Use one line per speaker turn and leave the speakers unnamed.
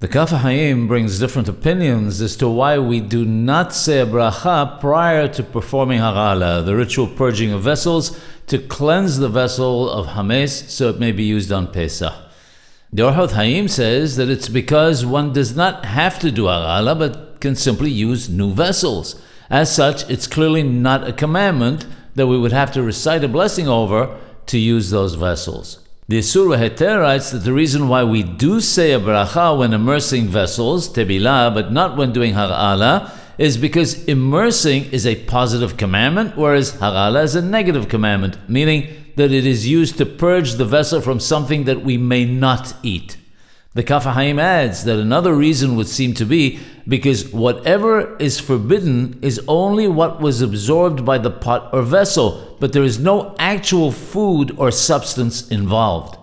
The Kaf HaHaim brings different opinions as to why we do not say a bracha prior to performing hagh'alah, the ritual purging of vessels, to cleanse the vessel of hames so it may be used on Pesach. The Orchot Haim says that it's because one does not have to do hagh'alah but can simply use new vessels. As such, it's clearly not a commandment that we would have to recite a blessing over to use those vessels. The Isur Heter writes that the reason why we do say a bracha when immersing vessels, tebilah, but not when doing hagh'alah, is because immersing is a positive commandment, whereas hagh'alah is a negative commandment, meaning that it is used to purge the vessel from something that we may not eat. The Kaf HaHaim adds that another reason would seem to be because whatever is forbidden is only what was absorbed by the pot or vessel, but there is no actual food or substance involved.